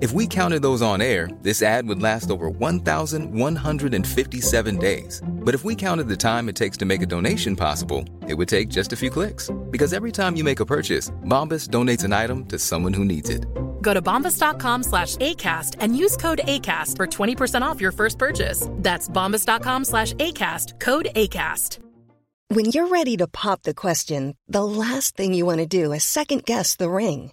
If we counted those on air, this ad would last over 1,157 days. But if we counted the time it takes to make a donation possible, it would take just a few clicks. Because every time you make a purchase, Bombas donates an item to someone who needs it. Go to bombas.com slash ACAST and use code ACAST for 20% off your first purchase. That's bombas.com slash ACAST, code ACAST. When you're ready to pop the question, the last thing you want to do is second guess the ring.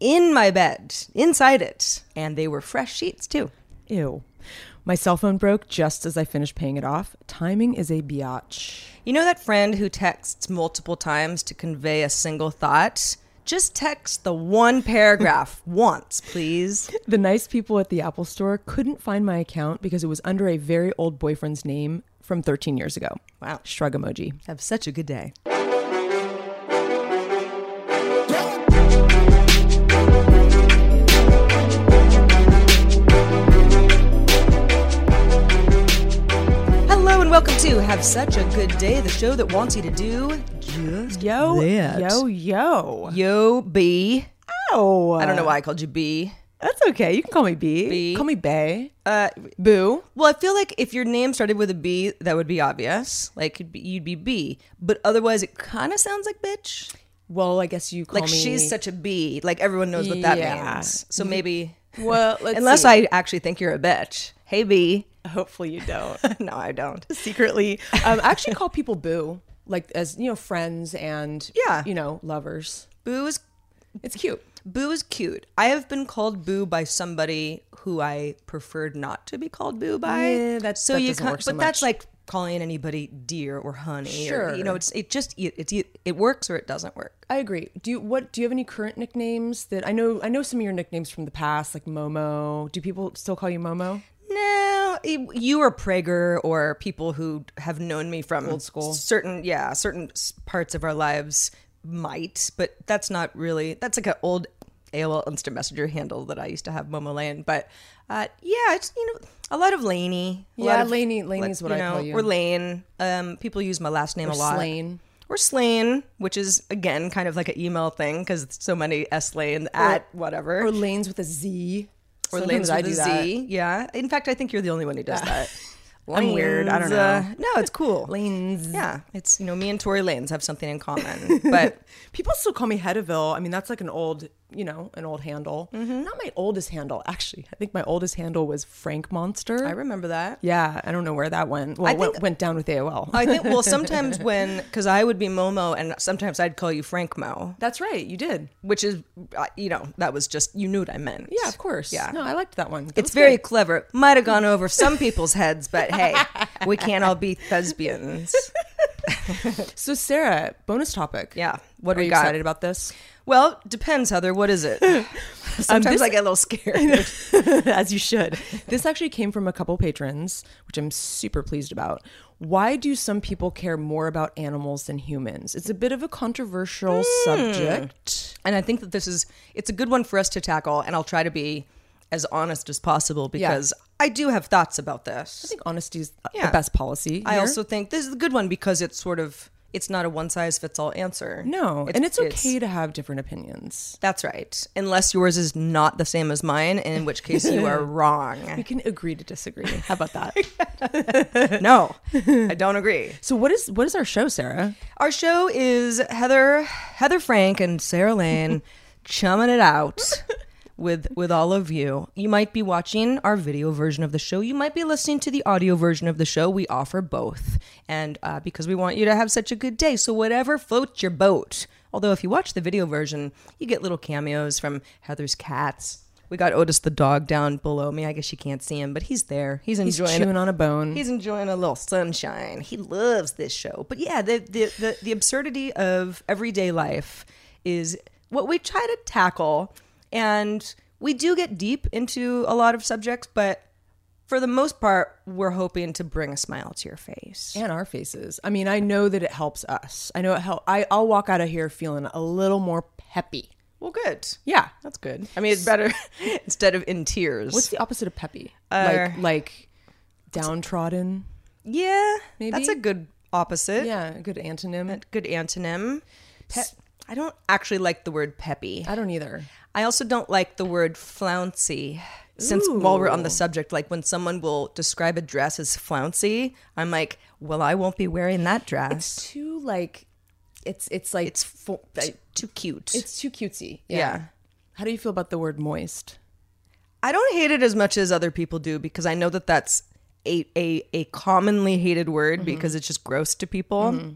in my bed, inside it, and they were fresh sheets too. Ew. My cell phone broke just as I finished paying it off. Timing is a biatch. You know that friend who texts multiple times to convey a single thought? Just text the one paragraph once, please. The nice people at the Apple store couldn't find my account because it was under a very old boyfriend's name from 13 years ago. Wow. Shrug emoji. Have such a good day. Welcome to Have Such a Good Day, the show that wants you to do just Yo, that. yo, yo. Yo, B. Oh. I don't know why I called you B. That's okay. You can call me B. B. Call me Bay. Uh, Boo. well, I feel like if your name started with a B, that would be obvious. Like you'd be, you'd be B. But otherwise, it kind of sounds like bitch. Well, I guess you call Like me. she's such a B. Like everyone knows what that Yeah. means. So maybe, Well, let's unless see. I actually think you're a bitch. Hey, B. Hopefully you don't. no, I don't. Secretly. Um, I actually call people Boo, like as, you know, friends and, Yeah. you know, lovers. Boo is It's cute. Boo is cute. I have been called Boo by somebody who I preferred not to be called Boo by. Yeah, that- so that you can't. so but that's like calling anybody dear or honey. Or, Sure. you know, it's it just it, it it works or it doesn't work. I agree. Do you what do you have any current nicknames that I know I know some of your nicknames from the past, like Momo. Do people still call you Momo? No, you or Prager or people who have known me from Old school. certain yeah certain parts of our lives might, but that's not really that's like an old AOL Instant Messenger handle that I used to have Momo Lane. But uh, yeah, it's you know a lot of Laney. a lot Yeah, of, Laney- Laney's what I call you. Or Lane. Um, people use my last name Or a lot. Slane. Or Slane, which is again kind of like an email thing because so many S Lane at whatever Or lanes with a Z. or Sometimes lanes I with a do Z. that. Yeah. In fact, I think you're the only one who does that. I'm weird. I don't know. uh, no, it's cool. Lanes. Yeah, it's you know me and Tory Lanez have something in common, but People still call me Hedeville. I mean, that's like an old, you know, an old handle. Mm-hmm. Not my oldest handle, actually. I think my oldest handle was Frank Monster. I remember that. yeah, I don't know where that went. Well, I think- went down with AOL. I think well sometimes when because I would be Momo and sometimes I'd call you Frank Mo, That's right. You did. which is uh, you know that was just you knew what I meant. Yeah, of course. Yeah. No, I liked that one. That It's very good. clever. Might have gone over some people's heads, but hey, we can't all be thespians. So, Sarah, bonus topic. Yeah. What Are you got? excited about this? Well, depends, Heather. What is it? Sometimes this- I get a little scared. As you should. This actually came from a couple patrons, which I'm super pleased about. Why do some people care more about animals than humans? It's a bit of a controversial hmm. subject. And I think that this is it's a good one for us to tackle and I'll try to be as honest as possible because I do have thoughts about this. I think honesty is Yeah. the best policy. I here. also think this is a good one because it's sort of it's not a one size fits all answer. no, and it's okay to have different opinions. That's right. Unless yours is not the same as mine, in which case you are wrong. We can agree to disagree. How about that? No, I don't agree. so, what is what is our show, Sarah? Our show is Heather Heather Frank and Sarah Lane chumming it out with with all of you. You might be watching our video version of the show. You might be listening to the audio version of the show. We offer both, and uh, because we want you to have such a good day, so whatever floats your boat. Although if you watch the video version, you get little cameos from Heather's cats. We got Otis the dog down below me. I guess you can't see him, but he's there. He's He's enjoying chewing on a bone. He's enjoying a little sunshine. He loves this show. But yeah, the the the, the absurdity of everyday life is what we try to tackle, and we do get deep into a lot of subjects, but for the most part, we're hoping to bring a smile to your face. and our faces. I mean, I know that it helps us. I know it help. I, I'll walk out of here feeling a little more peppy. Well, good. Yeah. That's good. I mean, it's better instead of in tears. What's the opposite of peppy? Uh, like like downtrodden. yeah? Maybe? That's a good opposite. Yeah, a good antonym. Good antonym. Pe- I don't actually like the word peppy. I don't either. I also don't like the word flouncy. Since while we're on the subject, like when someone will describe a dress as flouncy, I'm like, well, I won't be wearing that dress. It's too like it's it's like It's fo- too cute. it's too cutesy. yeah. How do you feel about the word moist? I don't hate it as much as other people do because I know that that's a a, a commonly hated word mm-hmm. because it's just gross to people. Mm-hmm.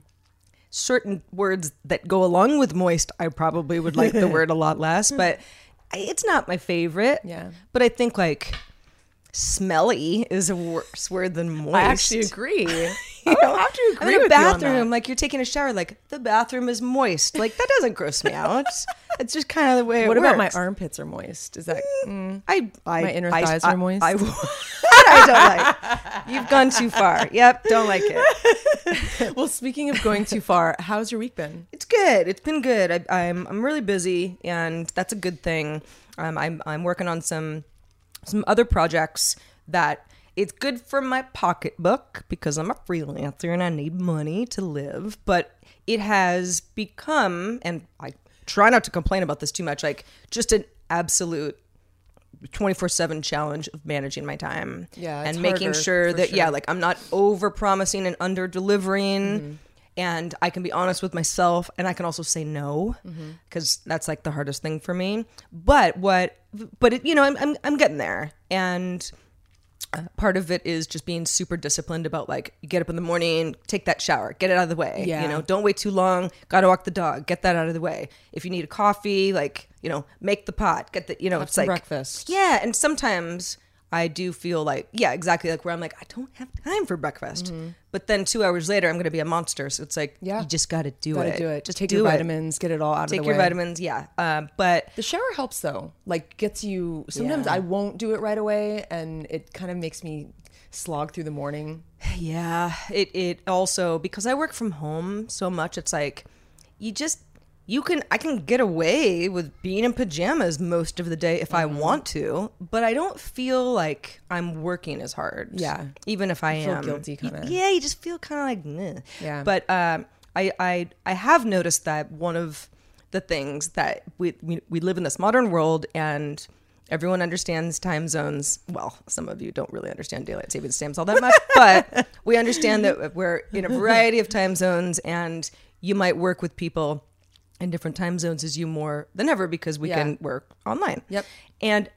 Certain words that go along with moist, I probably would like the word a lot less, but it's not my favorite. Yeah. But I think like smelly is a worse word than moist. I actually agree. You know, have to I'm agree in a with you on bathroom, like you're taking a shower, like the bathroom is moist. Like that doesn't gross me out. it's just kind of the way it what about my armpits are moist? Is that mm, I, I My inner I- thighs I- are moist? I, I don't like. You've gone too far. Yep, don't like it. well? Speaking of going too far, how's your week been? It's good. It's been good. I, I'm I'm really busy, and that's a good thing. Um, I'm I'm working on some some other projects that it's good for my pocketbook because I'm a freelancer and I need money to live. But it has become, and I try not to complain about this too much, like just an absolute 24 7 challenge of managing my time Yeah, it's and making harder, sure that yeah like i'm not over promising and under delivering Mm-hmm. and i can be honest with myself and i can also say no Mm-hmm. because that's like the hardest thing for me but what but it, you know I'm, I'm i'm getting there and Uh, part of it is just being super disciplined about like you get up in the morning take that shower get it out of the way Yeah. you know don't wait too long gotta walk the dog get that out of the way if you need a coffee like you know make the pot get the you know Have it's like breakfast. yeah and sometimes i do feel like yeah exactly like where i'm like i don't have time for breakfast but then two hours later i'm gonna be a monster so it's like Mm-hmm. Yeah. you just gotta do Gotta it do it. Just take do your it. vitamins, get it all out take of the way. Take your vitamins yeah um, but The shower helps though. Like gets you. Sometimes Yeah. I won't do it right away, and it kind of makes me slog through the morning. Yeah, it it also because I work from home so much, it's like you just you can I can get away with being in pajamas most of the day if I want to, but I don't feel like I'm working as hard. Yeah. even if I feel am guilty kinda. Yeah, you just feel kind of like Meh. Yeah. But um, I I I have noticed that one of the things that we we, we live in this modern world and everyone understands time zones. Well, some of you don't really understand daylight savings times all that much, but we understand that we're in a variety of time zones and you might work with people in different time zones as you more than ever because we Yeah. can work online. Yep. And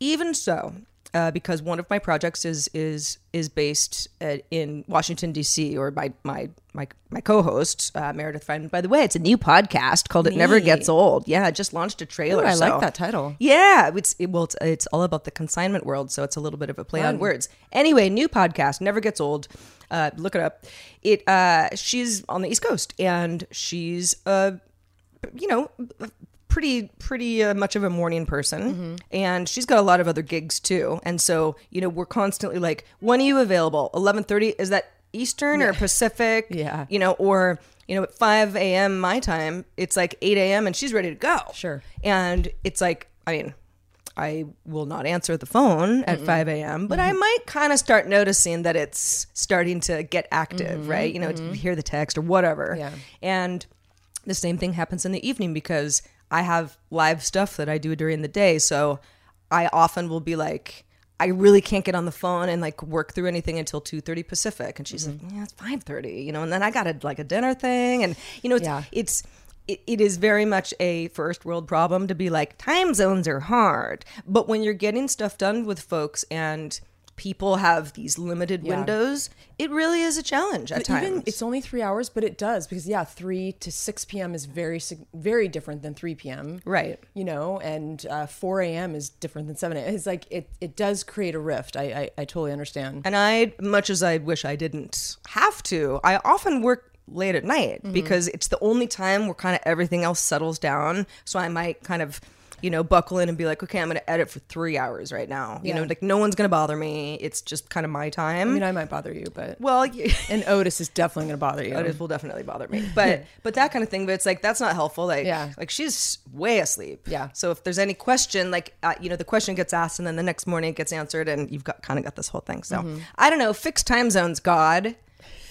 even so, uh, because one of my projects is is is based at, in Washington D.C. or by my my my co-host uh, Meredith Friend. By the way, it's a new podcast called "It Never Gets Old." Yeah, I just launched a trailer. Ooh, I like that title. Yeah, it's it, well, it's, it's all about the consignment world, so it's a little bit of a play on words. Anyway, new podcast, never gets old. Uh, look it up. It uh, she's on the East Coast, and she's uh, you know pretty pretty uh, much of a morning person Mm-hmm. and she's got a lot of other gigs too and so you know we're constantly like when are you available 11:30 is that eastern or pacific Yeah. you know or you know at 5 a.m my time it's like 8 a.m and she's ready to go Sure. and it's like i mean I will not answer the phone at 5 a.m., but I might kind of start noticing that it's starting to get active, right? You know, to hear the text or whatever. Yeah. And the same thing happens in the evening because I have live stuff that I do during the day. So I often will be like, I really can't get on the phone and like work through anything until 2:30 Pacific and she's like, mm-hmm. "Yeah, it's 5:30." You know, and then I got a like a dinner thing and you know it's Yeah. it's it, it is very much a first world problem to be like time zones are hard but when you're getting stuff done with folks and people have these limited windows it really is a challenge at times Even it's only three hours, but it does because yeah, three to six p.m. is very very different than three p.m. Right. You know, and uh, four a.m. is different than seven. a.m. It's like it it does create a rift. I I, I totally understand. And I, much as I wish I didn't have to, I often work late at night Mm-hmm. because it's the only time where kind of everything else settles down. So I might kind of, you know, buckle in and be like, okay, I'm going to edit for three hours right now. You know, like no one's going to bother me. It's just kind of my time. I mean, I might bother you, but well, and Otis is definitely going to bother you. Otis will definitely bother me. But but that kind of thing. But it's like that's not helpful. Like Yeah. like she's way asleep. Yeah. So if there's any question, like uh, you know, the question gets asked, and then the next morning it gets answered, and you've got kind of got this whole thing. So Mm-hmm. I don't know. Fixed time zones, God,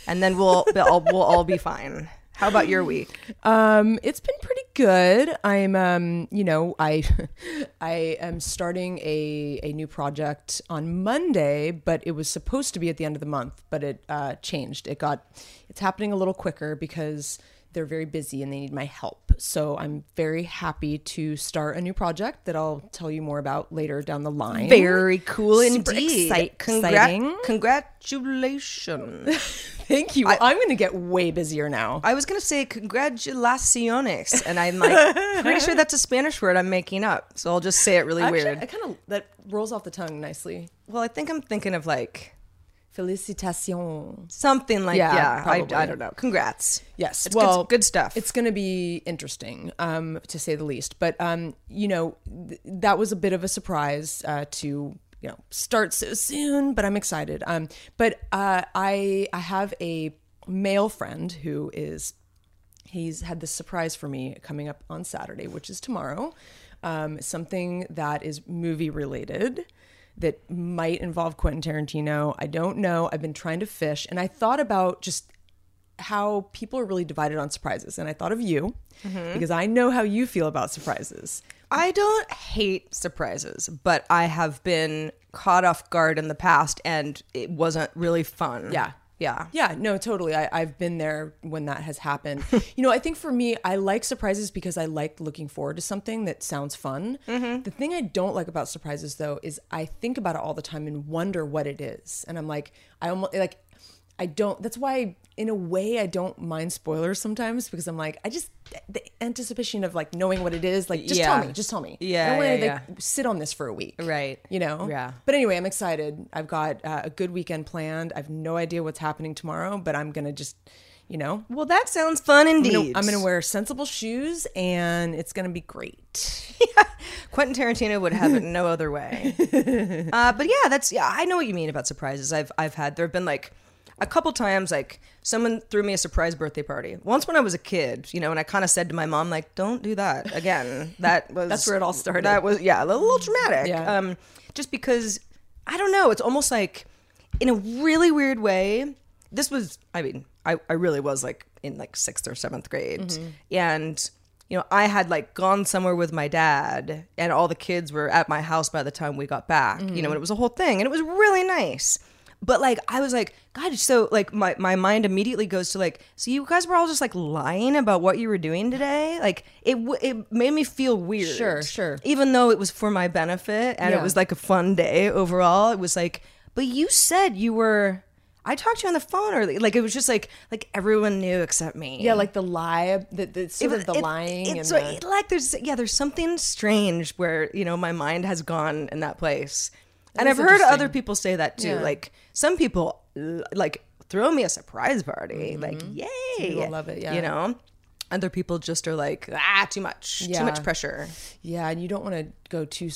and then we'll we'll all, we'll all be fine. How about your week? Um, it's been pretty good. I'm, um, you know, I, I am starting a a new project on Monday, but it was supposed to be at the end of the month, but it uh, changed. It got, it's happening a little quicker because they're very busy and they need my help. So I'm very happy to start a new project that I'll tell you more about later down the line. Very cool Super indeed. excite- Congrat- exciting. congratulations. Thank you. I, am going to get way busier now. I was gonna say congratulaciones, and I'm like pretty sure that's a Spanish word I'm making up. So I'll just say it really Actually, weird. I kind of that rolls off the tongue nicely. Well, I think I'm thinking of like Felicitations. something like Yeah, yeah. I. I don't know. Congrats. Yes. It's well, good, good stuff. It's going to be interesting, um, to say the least. But um, you know, th- that was a bit of a surprise uh, to you know start so soon. But I'm excited. Um, but uh, I I have a male friend who is he's had this surprise for me coming up on Saturday, which is tomorrow. Um, something that is movie related that might involve Quentin Tarantino. I don't know. I've been trying to fish, and I thought about just how people are really divided on surprises. And I thought of you mm-hmm. because I know how you feel about surprises. I don't hate surprises, but I have been caught off guard in the past, and it wasn't really fun. Yeah. Yeah. Yeah, no, totally. I, I've been there when that has happened. you know, I think for me, I like surprises because I like looking forward to something that sounds fun. Mm-hmm. The thing I don't like about surprises, though, is I think about it all the time and wonder what it is. And I'm like, I almost like, I don't, that's why, in a way, I don't mind spoilers sometimes because I'm like, I just, the anticipation of like knowing what it is, like, just Yeah. tell me, just tell me. Yeah, I don't want to yeah, like sit on this for a week. Right. You know? Yeah. But anyway, I'm excited. I've got uh, a good weekend planned. I have no idea what's happening tomorrow, but I'm going to just, you know, Well, that sounds fun I'm indeed. gonna, I'm gonna wear sensible shoes and it's gonna be great. Quentin Tarantino would have it no other way. uh, but yeah, that's yeah. I know what you mean about surprises. I've I've had there have been like a couple times like someone threw me a surprise birthday party once when I was a kid, you know, and I kind of said to my mom like, "Don't do that again." That was That's where it all started. That was yeah, a little, dramatic. Yeah. Um, just because I don't know, it's almost like in a really weird way. This was, I mean, I I really was like in like sixth or seventh grade, Mm-hmm. and you know, I had like gone somewhere with my dad, and all the kids were at my house by the time we got back. You know, Mm-hmm. and it was a whole thing, and it was really nice. But like, I was like, God, so like, my my mind immediately goes to like, so you guys were all just like lying about what you were doing today. Like, it w- it made me feel weird. Sure, sure. Even though it was for my benefit and it was like a fun day overall, it was like, but you said you were. I talked to you on the phone early. Like it was just like like everyone knew except me. Yeah, like the lie, the, the sort It- of the it- lying and It's the, like there's yeah, there's something strange where you know my mind has gone in that place, and I've heard other people say that too. Yeah. Like some people like throw me a surprise party, like yay, love it, yeah. You know, other people just are like ah, too much, Yeah. too much pressure. yeah, and you don't want to go too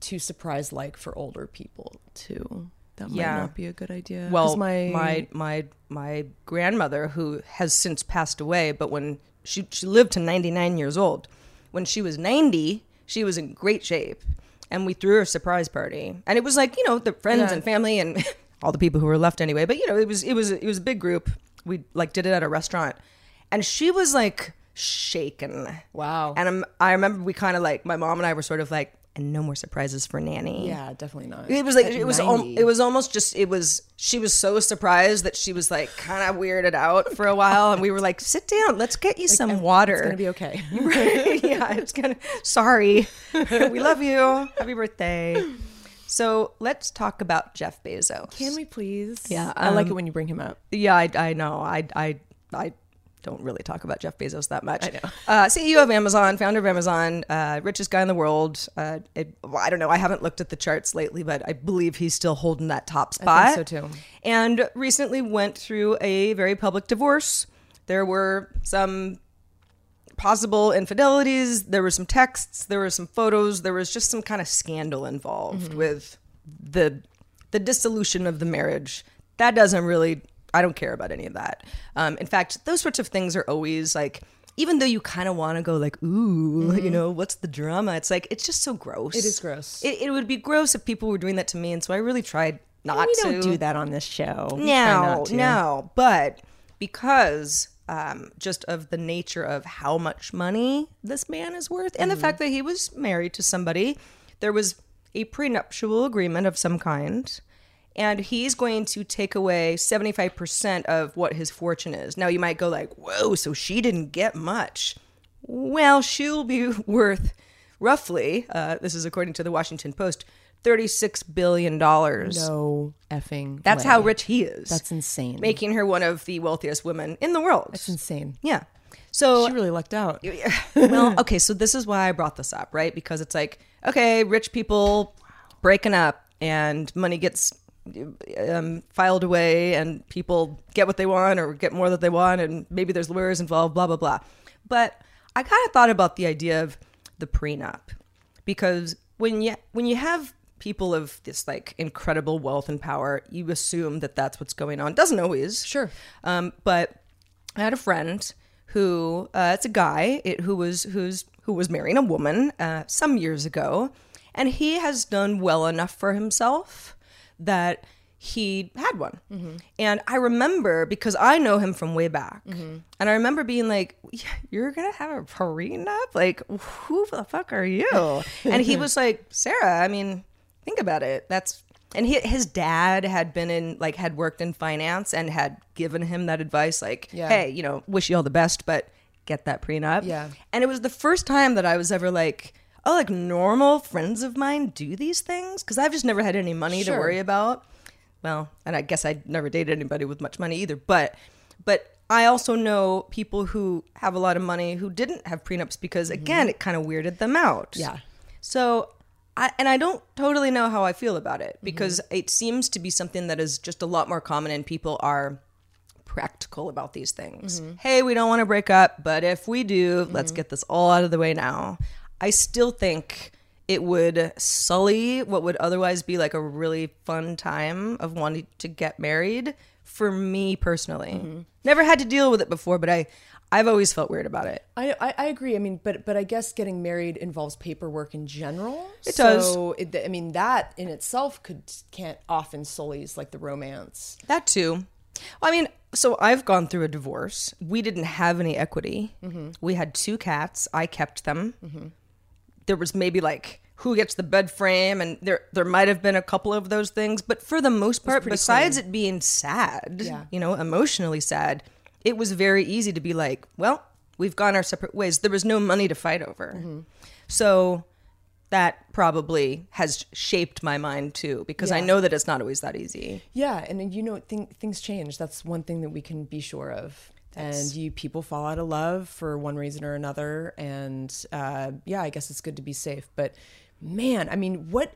too surprise like for older people too. That might Yeah. not be a good idea Well, my my my my grandmother, who has since passed away, but when she she lived to ninety nine years old, when she was ninety, she was in great shape, and we threw her a surprise party, and it was like you know the friends Yeah. and family and all the people who were left anyway. But you know it was it was it was a big group. We like did it at a restaurant, and she was like shaken. Wow. And I'm, I remember we kind of like my mom and I were sort of like, and no more surprises for Nanny. Yeah, definitely not. It was like At it was al- it was almost just it was she was so surprised that she was like kind of weirded out for a while and we were like sit down let's get you some water It's gonna be okay. Right. yeah, it's gonna. Sorry, we love you. Happy birthday. So let's talk about Jeff Bezos. Can we please? Yeah, I like um, it when you bring him up. Yeah, I, I know. I, I, I don't really talk about Jeff Bezos that much. I know. Uh, CEO of Amazon, founder of Amazon, uh, richest guy in the world. Uh, it, well, I don't know. I haven't looked at the charts lately, but I believe he's still holding that top spot. so, too. And recently went through a very public divorce. There were some possible infidelities. There were some texts. There were some photos. There was just some kind of scandal involved with the the dissolution of the marriage. That doesn't really. I don't care about any of that. Um, in fact, those sorts of things are always like. Even though you kind of want to go like, ooh, you know, what's the drama? It's like it's just so gross. It is gross. It, it would be gross if people were doing that to me, and so I really tried not we to. don't do that on this show. No, no. But because um, just of the nature of how much money this man is worth and the fact that he was married to somebody, there was a prenuptial agreement of some kind. And he's going to take away 75% of what his fortune is. Now, you might go like, whoa, so she didn't get much. Well, she'll be worth roughly, uh, this is according to the Washington Post, $36 billion. No effing. That's way. how rich he is. That's insane. Making her one of the wealthiest women in the world. That's insane. yeah. So, She really lucked out. well, okay, so this is why I brought this up, right? Because it's like, okay, rich people breaking up and money gets um, filed away and people get what they want or get more that they want and maybe there's lawyers involved, blah, blah, blah. But I kind of thought about the idea of the prenup because when you when you have people of this like incredible wealth and power, you assume that that's what's going on. Doesn't always, Sure. um, but I had a friend who uh, it's a guy it, who was who's who was marrying a woman uh, some years ago, and he has done well enough for himself that he had one. Mm-hmm. And I remember because I know him from way back, mm-hmm. and I remember being like, "Yeah, "You're gonna have a prenup? Like, who the fuck are you?" and he was like, "Sarah, I mean, think about it. That's." And he, his dad had been in, like, had worked in finance and had given him that advice, like, Yeah. "Hey, you know, wish you all the best, but get that prenup." Yeah. And it was the first time that I was ever like, "Oh, like normal friends of mine do these things," because I've just never had any money to worry about well, and I guess I never dated anybody with much money either, but but I also know people who have a lot of money who didn't have prenups because mm-hmm. again, it kind of weirded them out. Yeah. So I and I don't totally know how I feel about it because mm-hmm. it seems to be something that is just a lot more common and people are practical about these things. Mm-hmm. Hey, we don't want to break up, but if we do, let's get this all out of the way now. I still think it would sully what would otherwise be like a really fun time of wanting to get married for me personally. Mm-hmm. Never had to deal with it before, but I I've always felt weird about it. I, I I agree. I mean, but but I guess getting married involves paperwork in general. It does. So it, I mean, that in itself could can't often sullies like the romance. That too. Well, I mean, so I've gone through a divorce. We didn't have any equity. Mm-hmm. We had two cats. I kept them. Mm-hmm. There was maybe like who gets the bed frame, and there there might have been a couple of those things, but for the most part, besides it being sad, Yeah. you know, emotionally sad, it was very easy to be like, well, we've gone our separate ways. There was no money to fight over, mm-hmm. so that probably has shaped my mind too, because I know that it's not always that easy. Yeah, and you know, thing, things change. That's one thing that we can be sure of. And you people fall out of love for one reason or another, and uh, yeah, I guess it's good to be safe. But man, I mean, what?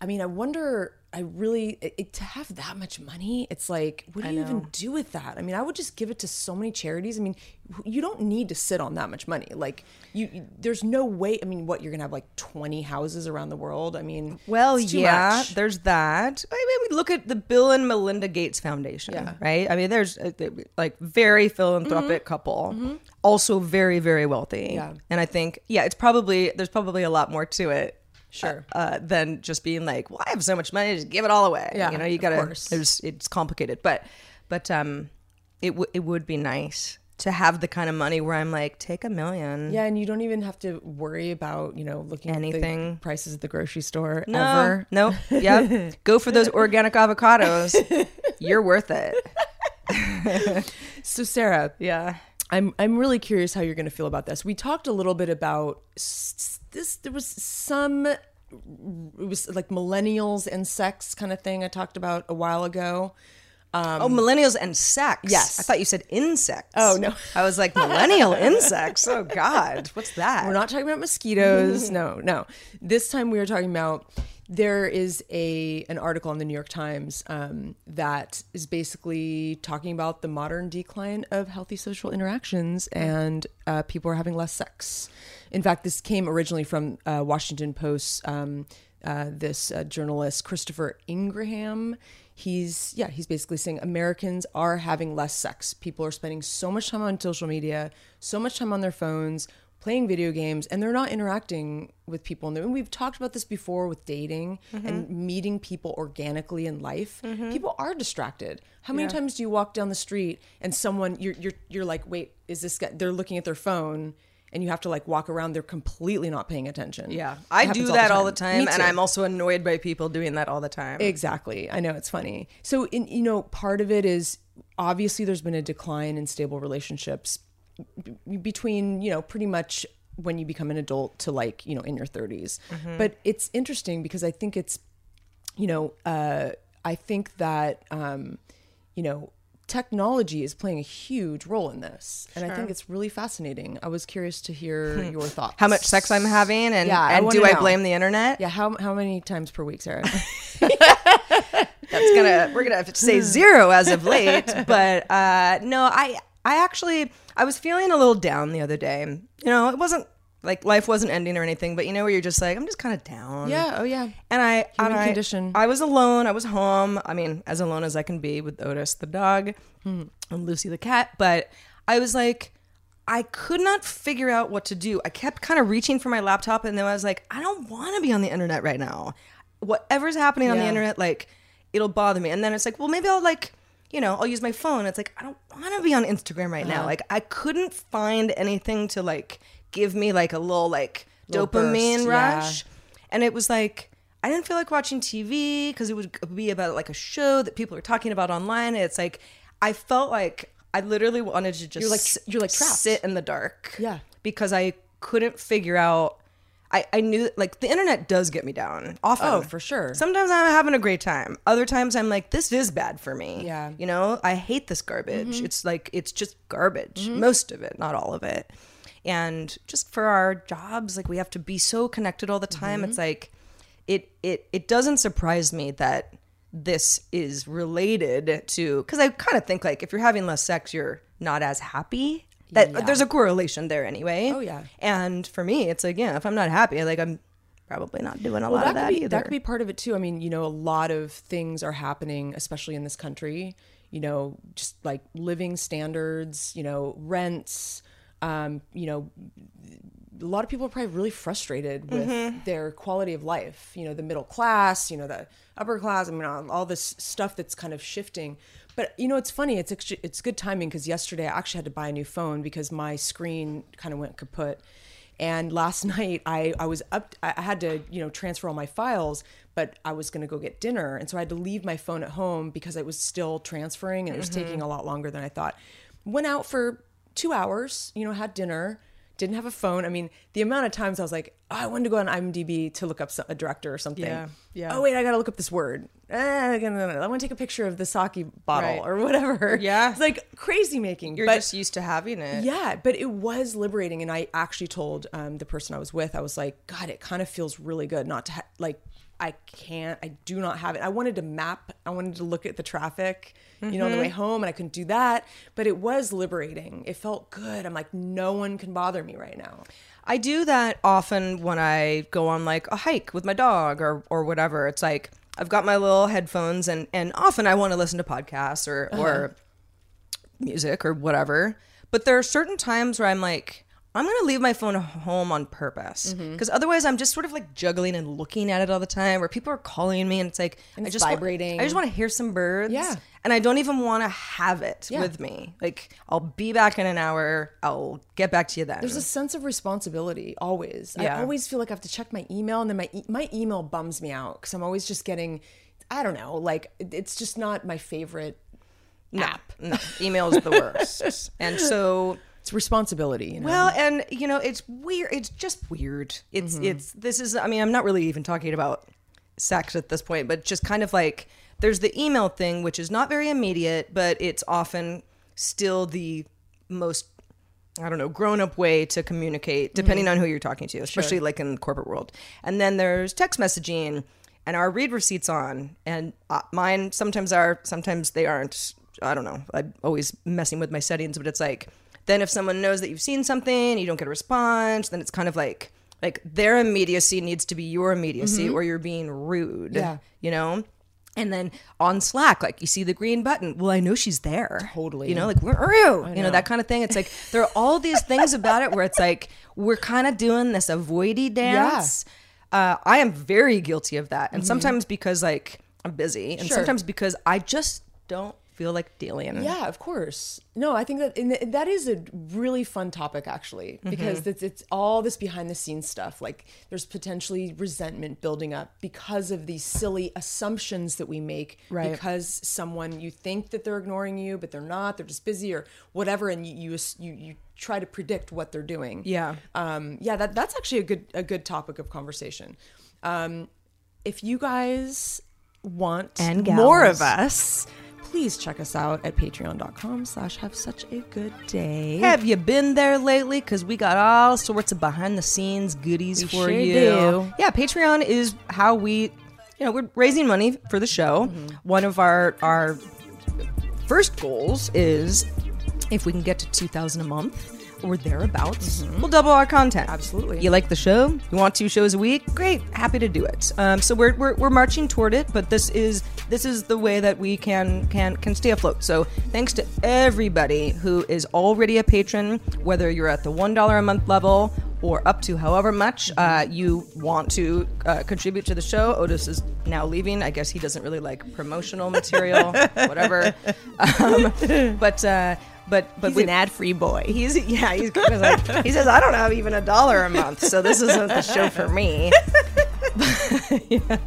I mean, I wonder. I really it, it- to have that much money. It's like, what do you even do with that? I mean, I would just give it to so many charities. I mean, you don't need to sit on that much money. Like, you, you- there's no way. I mean, what you're gonna have like 20 houses around the world? I mean, Well, yeah, much. there's that. I mean, we look at the Bill and Melinda Gates Foundation, Yeah. right? I mean, there's a- like very philanthropic couple, also very very wealthy. Mm-hmm. Yeah. and I think yeah, it's probably there's probably a lot more to it. Sure. Uh, than just being like, well, I have so much money, just give it all away. Yeah, you know, you gotta. course. It's complicated, but but um, it w- it would be nice to have the kind of money where I'm like, take a million. Yeah, and you don't even have to worry about you know looking at Anything. prices at the grocery store No, ever. no, yep. Go for those organic avocados. You're worth it. So Sarah, Yeah. I'm I'm really curious how you're going to feel about this. We talked a little bit about s- this. There was some. It was like millennials and sex kind of thing I talked about a while ago. Um, oh, millennials and sex. Yes. I thought you said insects. Oh, no. I was like millennial insects. Oh God, what's that? We're not talking about mosquitoes. no, no. This time we are talking about there is a an article in the New York Times um, that is basically talking about the modern decline of healthy social interactions and uh, people are having less sex. In fact, this came originally from uh, Washington Post. Um, uh, this uh, journalist Christopher Ingraham. He's yeah, he's basically saying Americans are having less sex. People are spending so much time on social media, so much time on their phones, playing video games, and they're not interacting with people. And we've talked about this before with dating and meeting people organically in life. Mm-hmm. People are distracted. How many times do you walk down the street and someone you're you're you're like, wait, is this guy? They're looking at their phone. And you have to like walk around. They're completely not paying attention. Yeah, I do that all the time, Me and. I'm also annoyed by people doing that all the time. Exactly. I know it's funny. So, in, you know, part of it is obviously there's been a decline in stable relationships between, you know, pretty much when you become an adult to like, you know, in your 30s. But it's interesting because I think it's, you know, uh, I think that, um, you know, technology is playing a huge role in this. And I think it's really fascinating. I was curious to hear your thoughts. How much sex I'm having, and, Yeah, and wanna do I know. blame the internet? Yeah. How, how many times per week, Sarah? That's gonna we're gonna have to say zero as of late. But uh, no, I I actually I was feeling a little down the other day. You know, it wasn't like life wasn't ending or anything, but you know where you're just like I'm just kind of down. yeah. Oh, yeah. And I, Human and I- condition. I was alone. I was home. I mean, as alone as I can be with Otis the dog hmm. and Lucy the cat. But I was like, I could not figure out what to do. I kept kind of reaching for my laptop, and then I was like, I don't want to be on the internet right now. Whatever's happening on the internet, like, it'll bother me. And then it's like, well, maybe I'll like. You know, I'll use my phone. It's like I don't want to be on Instagram right Uh-huh. now. Like I couldn't find anything to like give me like a little like Little dopamine burst, yeah. rush and it was like I didn't feel like watching TV because it would be about like a show that people are talking about online. And it's like I felt like I literally wanted to just You're like- you're like trapped. sit in the dark. Yeah. because I couldn't figure out. I, I knew like the internet does get me down often. Oh, for sure. Sometimes I'm having a great time. Other times I'm like, this is bad for me. Yeah. Mm-hmm. You know, I hate this garbage. It's like it's just garbage. Most of it, not all of it. And just for our jobs, like we have to be so connected all the time. Mm-hmm. It's like it it it doesn't surprise me that this is related to because I kind of think like if you're having less sex, you're not as happy. That there's a correlation there anyway. Oh, yeah. And for me, it's like yeah, if I'm not happy, like I'm probably not doing a lot that of that could be, either. That could be part of it too. I mean, you know, a lot of things are happening, especially in this country. You know, just like living standards, you know, rents. Um, you know, a lot of people are probably really frustrated with Mm-hmm. their quality of life. You know, the middle class, you know, the upper class. I mean, all, all this stuff that's kind of shifting. But you know, it's funny. It's it's good timing because yesterday I actually had to buy a new phone because my screen kind of went kaput. And last night I, I was up, I had to, you know, transfer all my files, but I was going to go get dinner. And so I had to leave my phone at home because it was still transferring and it was taking mm-hmm. a lot longer than I thought. Went out for two hours, you know, had dinner, didn't have a phone. I mean, the amount of times I was like, oh, I wanted to go on IMDb to look up a director or something. Yeah, yeah. Oh, wait, I got to look up this word. Eh, I want to take a picture of the sake bottle Right. or whatever. Yeah. It's like crazy making. You're but- just used to having it. yeah, but it was liberating, and I actually told um, the person I was with, I was like, God, it kind of feels really good not to ha- like. I can't. I do not have it. I wanted to map. I wanted to look at the traffic, you know, on the way mm-hmm. home, and I couldn't do that. But it was liberating. It felt good. I'm like, no one can bother me right now. I do that often when I go on like a hike with my dog or or whatever. It's like I've got my little headphones and and often I want to listen to podcasts or or uh-huh. music or whatever. But there are certain times where I'm like I'm gonna leave my phone home on purpose Mm-hmm. because otherwise I'm just sort of like juggling and looking at it all the time. Where people are calling me and it's like I it's just wa- vibrating. I just want to hear some birds. Yeah. and I don't even want to have it Yeah. with me. Like I'll be back in an hour. I'll get back to you then. There's a sense of responsibility always. Yeah. I always feel like I have to check my email, and then my e- my email bums me out because I'm always just getting, I don't know, like it's just not my favorite app. no, email is the worst. and so It's responsibility. You know? Well, and you know, it's weird. It's just weird. It's Mm-hmm. it's this is. I mean, I'm not really even talking about sex at this point, but just kind of like there's the email thing, which is not very immediate, but it's often still the most I don't know, grown up way to communicate, depending Mm-hmm. on who you're talking to, especially like in the corporate world. And then there's text messaging and our read receipts on. And uh, mine sometimes are, sometimes they aren't. I don't know. I'm always messing with my settings, but it's like, then if someone knows that you've seen something, you don't get a response, then it's kind of like, like their immediacy needs to be your immediacy or you're being rude. Mm-hmm. Yeah. You know? And then on Slack, like you see the green button. Well, I know she's there. Totally. You know, like where are you? You know that kind of thing. It's like there are all these things about it where it's like we're kind of doing this avoidy dance. Uh, I am very guilty of that, and sometimes because like I'm busy, and Sure. sometimes because I just don't feel like dealing. Yeah, of course. No, I think that that is a really fun topic actually because Mm-hmm. it's, it's all this behind the scenes stuff. Like there's potentially resentment building up because of these silly assumptions that we make Right. because someone you think that they're ignoring you but they're not, they're just busy or whatever and you you you, you try to predict what they're doing. Yeah. Um yeah, that that's actually a good a good topic of conversation. Um if you guys want And more of us please check us out at patreon.com slash have such a good day Have you been there lately? Because we got all sorts of behind the scenes goodies We for sure you. do. Yeah, Patreon is how we, you know, we're raising money for the show. Mm-hmm. One of our our first goals is if we can get to two thousand a month or thereabouts, we'll double our content. Mm-hmm. Absolutely. You like the show? You want two shows a week? Great, happy to do it. Um, so we're, we're, we're marching toward it, but this is this is the way that we can can can stay afloat. So thanks to everybody who is already a patron, whether you're at the one dollar a month level or up to however much uh, you want to uh, contribute to the show. Otis is now leaving. I guess he doesn't really like promotional material, whatever. Um, but. Uh, but but He's we- an ad-free boy. He's yeah. He's like, he says I don't have even a dollar a month, so this isn't the show for me. Yeah.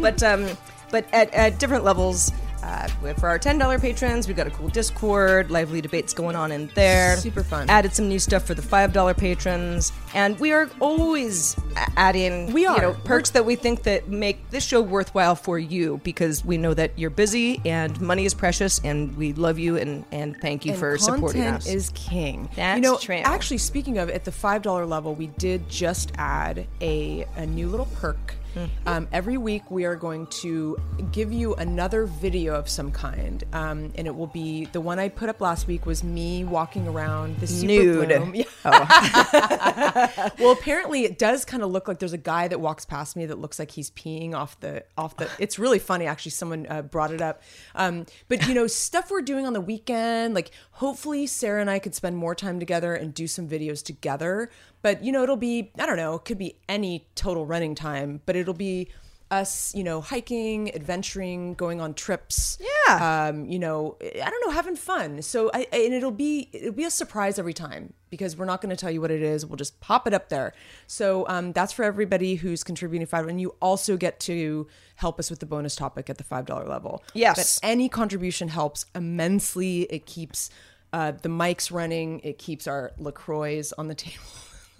But um, but at, at different levels. Uh, for our $10 patrons, we've got a cool Discord, lively debates going on in there. Super fun. Added some new stuff for the $5 patrons. And we are always adding We you are. know, perks that we think that make this show worthwhile for you because we know that you're busy and money is precious and we love you and, and thank you And for supporting content us. is king. That's you know, true. Actually, speaking of, at the five dollar level, we did just add a a new little perk. Mm-hmm. Um, every week, we are going to give you another video of some kind, um, and it will be the one I put up last week was me walking around the super Nude. bloom. Yeah. well, apparently, it does kind of look like there's a guy that walks past me that looks like he's peeing off the off the. It's really funny, actually. Someone uh, brought it up, um, but you know, stuff we're doing on the weekend. Like, hopefully, Sarah and I could spend more time together and do some videos together. But you know, it'll be I don't know. It could be any total running time, but it'll be us, you know, hiking, adventuring, going on trips. Yeah. Um, you know, I don't know, having fun. So I, and it'll be it'll be a surprise every time because we're not going to tell you what it is. We'll just pop it up there. So um, that's for everybody who's contributing five, and you also get to help us with the bonus topic at the five dollar level. Yes. but any contribution helps immensely. It keeps uh, the mics running. It keeps our Lacroix on the table.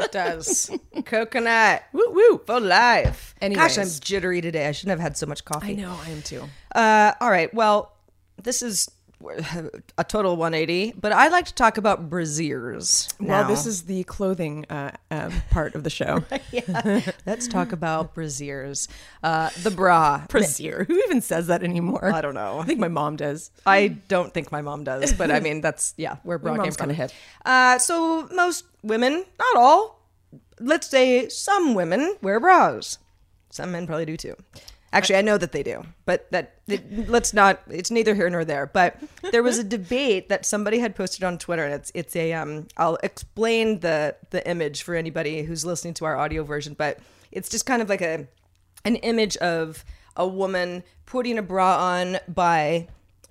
It does. Coconut. woo woo. For life. Anyways. Gosh, I'm jittery today. I shouldn't have had so much coffee. I know I am too. Uh, all right. Well, this is a total 180, but I like to talk about brassiers. Well, this is the clothing uh, um, part of the show. yeah. Let's talk about brassiers. Uh, the bra. Brasier. Who even says that anymore? I don't know. I think my mom does. I don't think my mom does, but I mean that's yeah, where bra came from. hip. Uh, so most women, not all, let's say some women wear bras. Some men probably do too. Actually, I know that they do, but that it, let's not. It's neither here nor there. But there was a debate that somebody had posted on Twitter, and it's it's a um. I'll explain the the image for anybody who's listening to our audio version, but it's just kind of like a an image of a woman putting a bra on by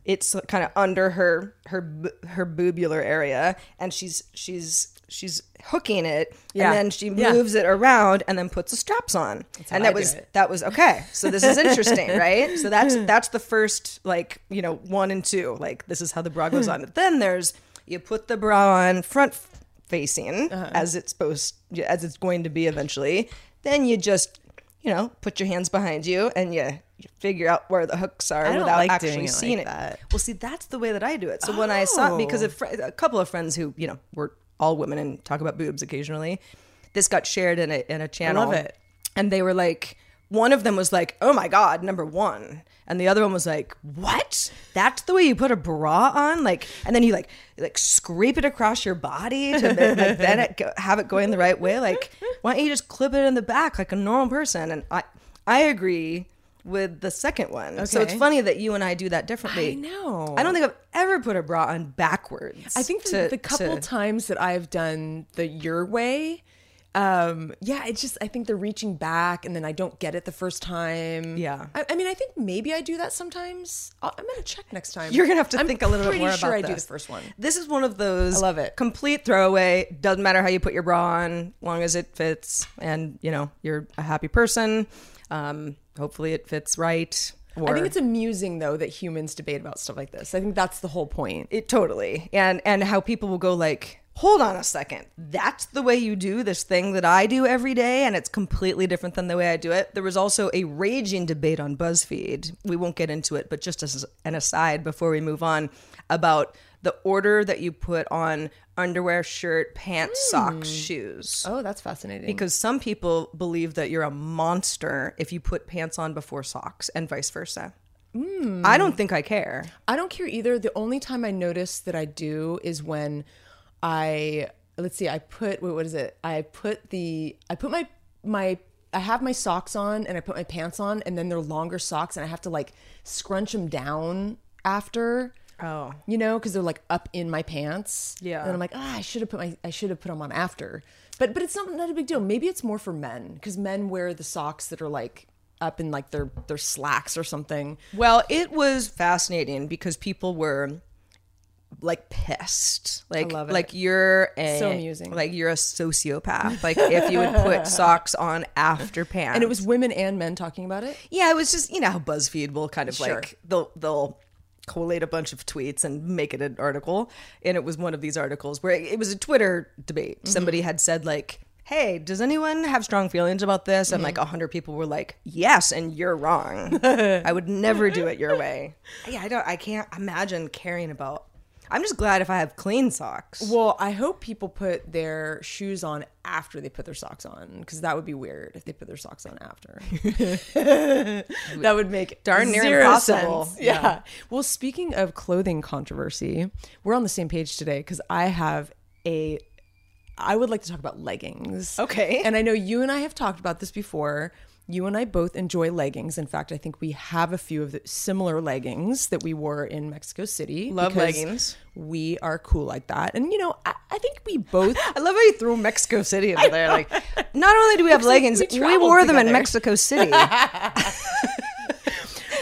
it's kind of under her her her boobular area, and she's she's she's hooking it, Yeah. and then she Yeah. moves it around and then puts the straps on, and that I was that was okay. So this is interesting, right? So that's that's the first like you know one and two. Like this is how the bra goes on. but Then there's you put the bra on front facing Uh-huh. as it's supposed as it's going to be eventually. Then you just you know put your hands behind you and you. You figure out where the hooks are without like actually doing it seeing like it. that. Well, see, that's the way that I do it. So when I saw oh. because Oh. a, fr- a couple of friends who you know we're all women and talk about boobs occasionally, this got shared in a in a channel. love it. And they were like, one of them was like, "Oh my god, number one," and the other one was like, "What? That's the way you put a bra on?" Like, and then you like like scrape it across your body to then- like, then it go, have it going the right way. Like, why don't you just clip it in the back like a normal person? And I I agree with the second one. So it's funny that you and I do that differently. I know. I don't think I've ever put a bra on backwards. I think the, to- the couple to- times that I've done the your way, um, yeah, it's just I think the reaching back and then I don't get it the first time. Yeah. I, I mean, I think maybe I do that sometimes. I'll, I'm gonna check next time. You're gonna have to I'm think a little bit more sure about I do the first one. This is one of those. I love it. Complete throwaway. Doesn't matter how you put your bra on, long as it fits, and you know you're a happy person. Um, hopefully, it fits right. Or I think it's amusing though that humans debate about stuff like this. I think that's the whole point. it totally and and how people will go like hold on a second that's the way you do this thing that i do every day and it's completely different than the way i do it there was also a raging debate on buzzfeed we won't get into it but just as an aside before we move on about the order that you put on underwear shirt pants hmm. socks shoes Oh, that's fascinating. because some people believe that you're a monster if you put pants on before socks and vice versa hmm. i don't think i care I don't care either. The only time I notice that I do is when I let's see, I put wait, what is it? I put the I put my my I have my socks on and I put my pants on and then they're longer socks and I have to like scrunch them down after. Oh. You know, because they're like up in my pants. Yeah. And I'm like, ah, I should have put my I should have put them on after. But but it's not not a big deal. Maybe it's more for men because men wear the socks that are like up in like their their slacks or something. Well, it was fascinating because people were like pissed. Like love it. like you're a So amusing. Like you're a sociopath. Like if you would put socks on after pants. And it was women and men talking about it. Yeah, it was just you know how BuzzFeed will kind of Sure. like they'll they'll collate a bunch of tweets and make it an article. And it was one of these articles where it was a Twitter debate. Mm-hmm. Somebody had said like, "Hey, does anyone have strong feelings about this?" And Mm-hmm. like a hundred people were like, "Yes," and you're wrong. I would never do it your way. Yeah, I don't. I can't imagine caring about. I'm just glad if I have clean socks. Well, I hope people put their shoes on after they put their socks on because that would be weird if they put their socks on after. that would make Darn near impossible. sense. Yeah. Well, speaking of clothing controversy, we're on the same page today because I have a. I would like to talk about leggings. Okay. And I know you and I have talked about this before. You and I both enjoy leggings. In fact, I think we have a few of the similar leggings that we wore in Mexico City. Love leggings. We are cool like that. And, you know, I, I think we both. I love how you threw Mexico City into there. Like, not only do we have leggings, we we, traveled wore them in. Mexico City. but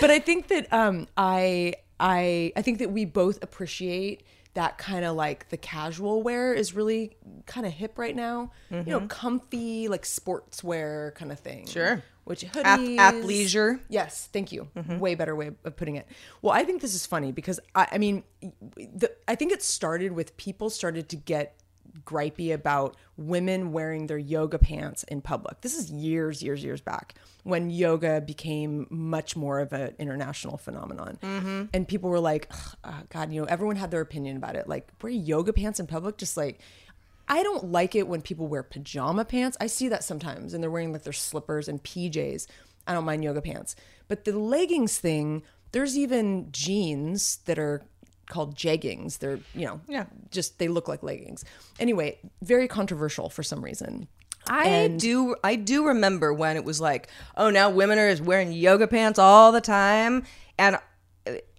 I think that um, I I I think that we both appreciate that kind of like the casual wear is really kind of hip right now. You know, comfy like sportswear kind of thing. Sure. Which Ath- hoodies, athleisure. Yes, thank you. Way better way of putting it. Well, I think this is funny because I, I mean, the, I think it started with people started to get gripey about women wearing their yoga pants in public. This is years, years, years back when yoga became much more of an international phenomenon. And people were like, "Ugh, uh, God, you know, everyone had their opinion about it. Like, wear yoga pants in public, just like, I don't like it when people wear pajama pants. I see that sometimes and they're wearing like their slippers and PJs. I don't mind yoga pants. But the leggings thing, there's even jeans that are called jeggings. They're, you know, Yeah. just they look like leggings. Anyway, very controversial for some reason. I And- do I do remember when it was like, oh now women are wearing yoga pants all the time. And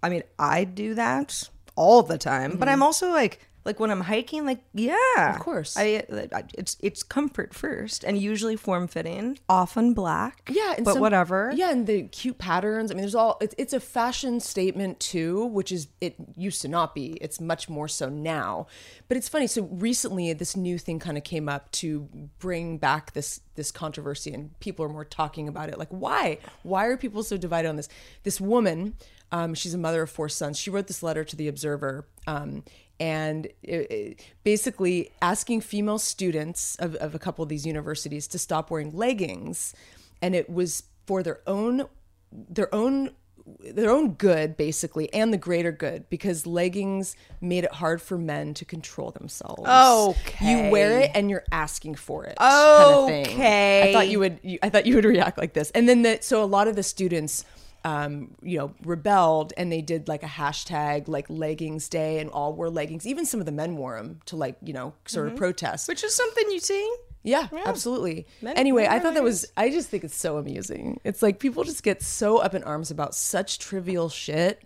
I mean, I do that all the time, but mm-hmm. I'm also like like when I'm hiking, like yeah. Of course. I, I it's it's comfort first, and usually form fitting, often black. Yeah, and but some- whatever. Yeah, and the cute patterns. I mean, there's all. It's, it's a fashion statement too, which is it used to not be. It's much more so now. But it's funny. So recently, this new thing kind of came up to bring back this this controversy, and people are more talking about it. Like, why? Why are people so divided on this? This woman, um, she's a mother of four sons. She wrote this letter to the Observer. Um, and it, it- basically asking female students of, of a couple of these universities to stop wearing leggings and it was for their own their own their own good basically and the greater good because leggings made it hard for men to control themselves Okay. you wear it and you're asking for it kind of thing. Okay. i thought you would you, i thought you would react like this and then the, so a lot of the students um, you know, rebelled and they did like a hashtag like leggings day and all wore leggings. Even some of the men wore them to like, you know, sort of protest. Which is something you see. Yeah, absolutely. Men- anyway, I thought that was, I just think it's so amusing. It's like people just get so up in arms about such trivial shit.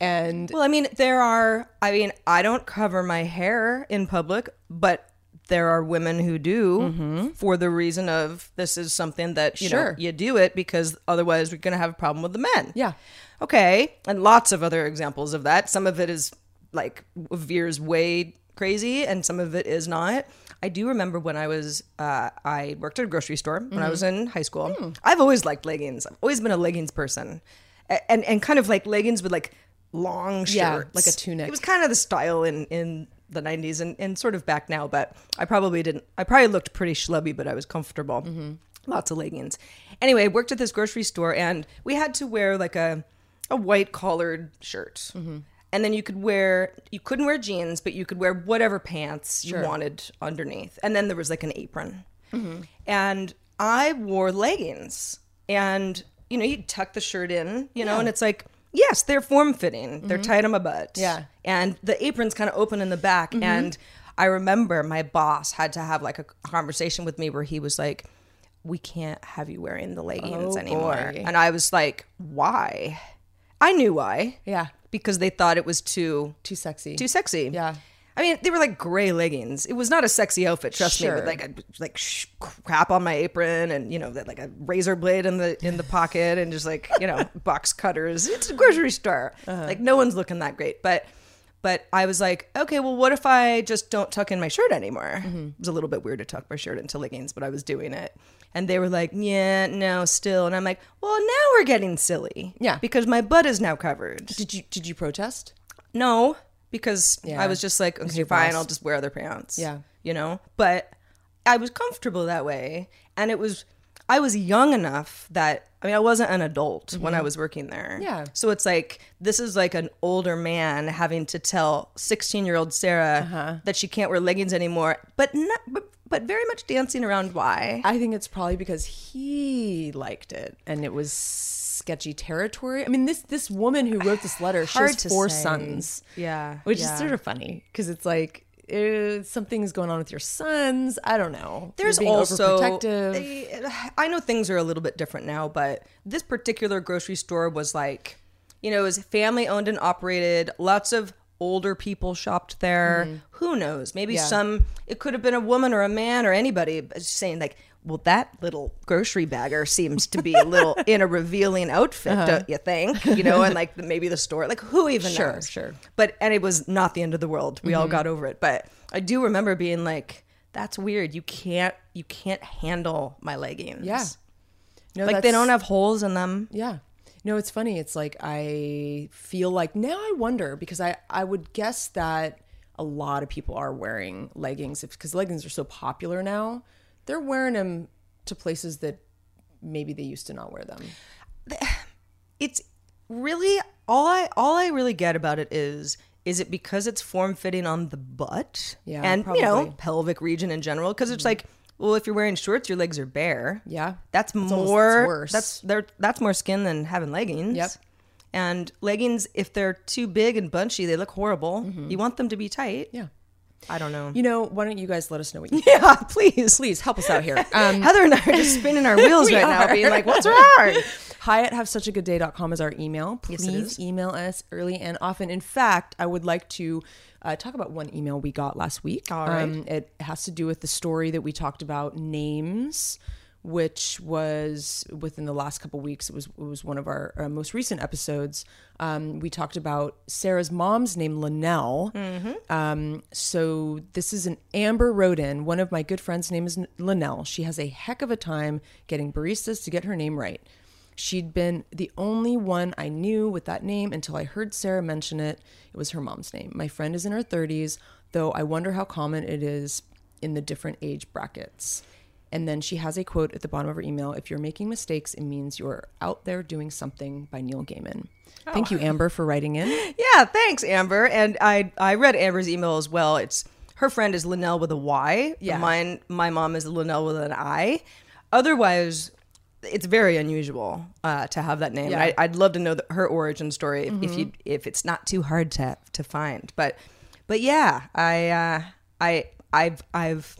And Well, I mean, there are. I mean, I don't cover my hair in public, but there are women who do mm-hmm. for the reason of this is something that you know Sure. you do it because otherwise we're going to have a problem with the men. Yeah. Okay, and lots of other examples of that. Some of it is like veers way crazy, and some of it is not. I do remember when I was uh, I worked at a grocery store when I mm-hmm. was in high school. Hmm. I've always liked leggings. I've always been a leggings person, A- and and kind of like leggings with like long shirts, Yeah, like a tunic. It was kind of the style in in the 90s and, and sort of back now but i probably didn't i probably looked pretty schlubby but i was comfortable. Mm-hmm. Lots of leggings. Anyway i worked at this grocery store and we had to wear like a a white collared shirt. Mm-hmm. And then you could wear you couldn't wear jeans but you could wear whatever pants you wanted underneath. And then there was like an apron. Mm-hmm. And i wore leggings and you know you tuck the shirt in you know and it's like yes they're form fitting they're tight on my butt. Yeah. and the apron's kind of open in the back. Mm-hmm. And i remember my boss had to have like a conversation with me where he was like we can't have you wearing the leggings Oh, anymore. boy. and i was like why? I knew why. Yeah, because they thought it was too too sexy. too sexy. Yeah. I mean, they were like gray leggings. It was not a sexy outfit, trust me. Sure. With like a like sh- crap on my apron, and you know, that like a razor blade in the in the pocket, and just like you know, box cutters. It's a grocery store. Uh-huh. Like no one's looking that great, but but I was like, okay, well, what if I just don't tuck in my shirt anymore? Mm-hmm. It was a little bit weird to tuck my shirt into leggings, but I was doing it. And they were like, yeah, no, still. And I'm like, well, now we're getting silly. Yeah. Because my butt is now covered. Did you did you protest? No, because Yeah. I was just like, okay, fine. I'll just wear other pants. Yeah. You know? But I was comfortable that way. And it was, I was young enough that, I mean, I wasn't an adult when I was working there. Mm-hmm. Yeah. So it's like, this is like an older man having to tell 16 year old Sarah Uh-huh. that she can't wear leggings anymore, but not, but, but very much dancing around why. I think it's probably because he liked it and it was sketchy territory. I mean, this this woman who wrote this letter, she has four say. sons. Yeah, which yeah. is sort of funny because it's like uh, something's going on with your sons. I don't know. There's being also overprotective. I- know things are a little bit different now, but this particular grocery store was like, you know, it was family owned and operated. Lots of older people shopped there. Who knows? Maybe Mm-hmm. Yeah. some. It could have been a woman or a man or anybody saying like. Well, that little grocery bagger seems to be a little in a revealing outfit, Uh-huh. don't you think? You know, and like maybe the store, like who even Sure, knows? sure. Mm-hmm. But and it was not the end of the world. We all got over it. But I do remember being like, "That's weird. You can't you can't handle my leggings." Yeah. No, like they don't have holes in them. Yeah. No, it's funny. It's like I feel like now I wonder because I I would guess that a lot of people are wearing leggings because leggings are so popular now. They're wearing them to places that maybe they used to not wear them. It's really all I all I really get about it is is it because it's form fitting on the butt Yeah, and you know pelvic region in general because it's like well if you're wearing shorts your legs are bare Yeah. that's, almost- that's more worse. that's there that's more skin than having leggings Yep. and leggings if they're too big and bunchy they look horrible you want them to be tight Mm-hmm. Yeah. I don't know. You know, why don't you guys let us know what you yeah, please. Please help us out here. Um, Heather and I are just spinning our wheels right now, being like, what's wrong? Hi at have such a good day.com is our email. Please is. email us early and often. In fact, I would like to uh, talk about one email we got last week. All right. Um, it has to do with the story that we talked about names, which was within the last couple weeks. It was it was one of our uh, most recent episodes. Um, we talked about Sarah's mom's name, Linnell. Um, so this is an Amber wrote in. One of my good friends' name is Linnell. She has a heck of a time getting baristas to get her name right. She'd been the only one I knew with that name until I heard Sarah mention it. It was her mom's name. My friend is in her 30s, though I wonder how common it is in the different age brackets. And then she has a quote at the bottom of her email If you're making mistakes, it means you're out there doing something by Neil Gaiman. Thank you, Amber, for writing in. Yeah, thanks, Amber. And I I read Amber's email as well. It's her friend is Linnell with a Y. Yeah. Mine my mom is Linnell with an I. Otherwise, it's very unusual uh, to have that name. Yeah. I, I'd love to know the, her origin story if, if you if it's not too hard to to find. But but yeah, I uh, I I've I've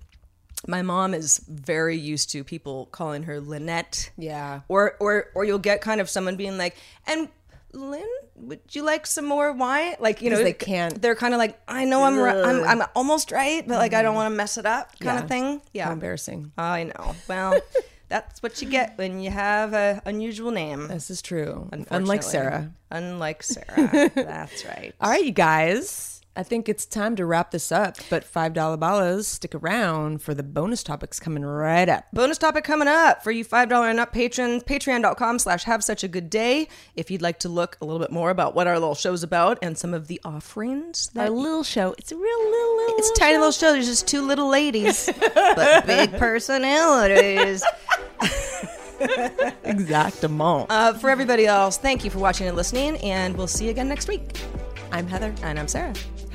my mom is very used to people calling her Lynette. Yeah. Or or or you'll get kind of someone being like, and Lynn, would you like some more wine? Like you know, they can't- They're kind of like, I know I'm ri- I'm I'm almost right, but like I don't mm-hmm. want to mess it up, kind Yeah. of thing. Yeah. How embarrassing. I know. Well, that's what you get when you have an unusual name. This is true. Unlike. Sarah. Unlike Sarah. that's right. All right, you guys. I think it's time to wrap this up, but $5 ballas, stick around for the bonus topics coming right up. Bonus topic coming up for you $5 and up patrons, patreon.com slash have such a good day. If you'd like to look a little bit more about what our little show's about and some of the offerings that Our little show. It's a real little, little It's a tiny little show. There's just two little ladies, but big personalities. exactement. Uh, for everybody else, thank you for watching and listening, and we'll see you again next week. I'm Heather. And I'm Sarah.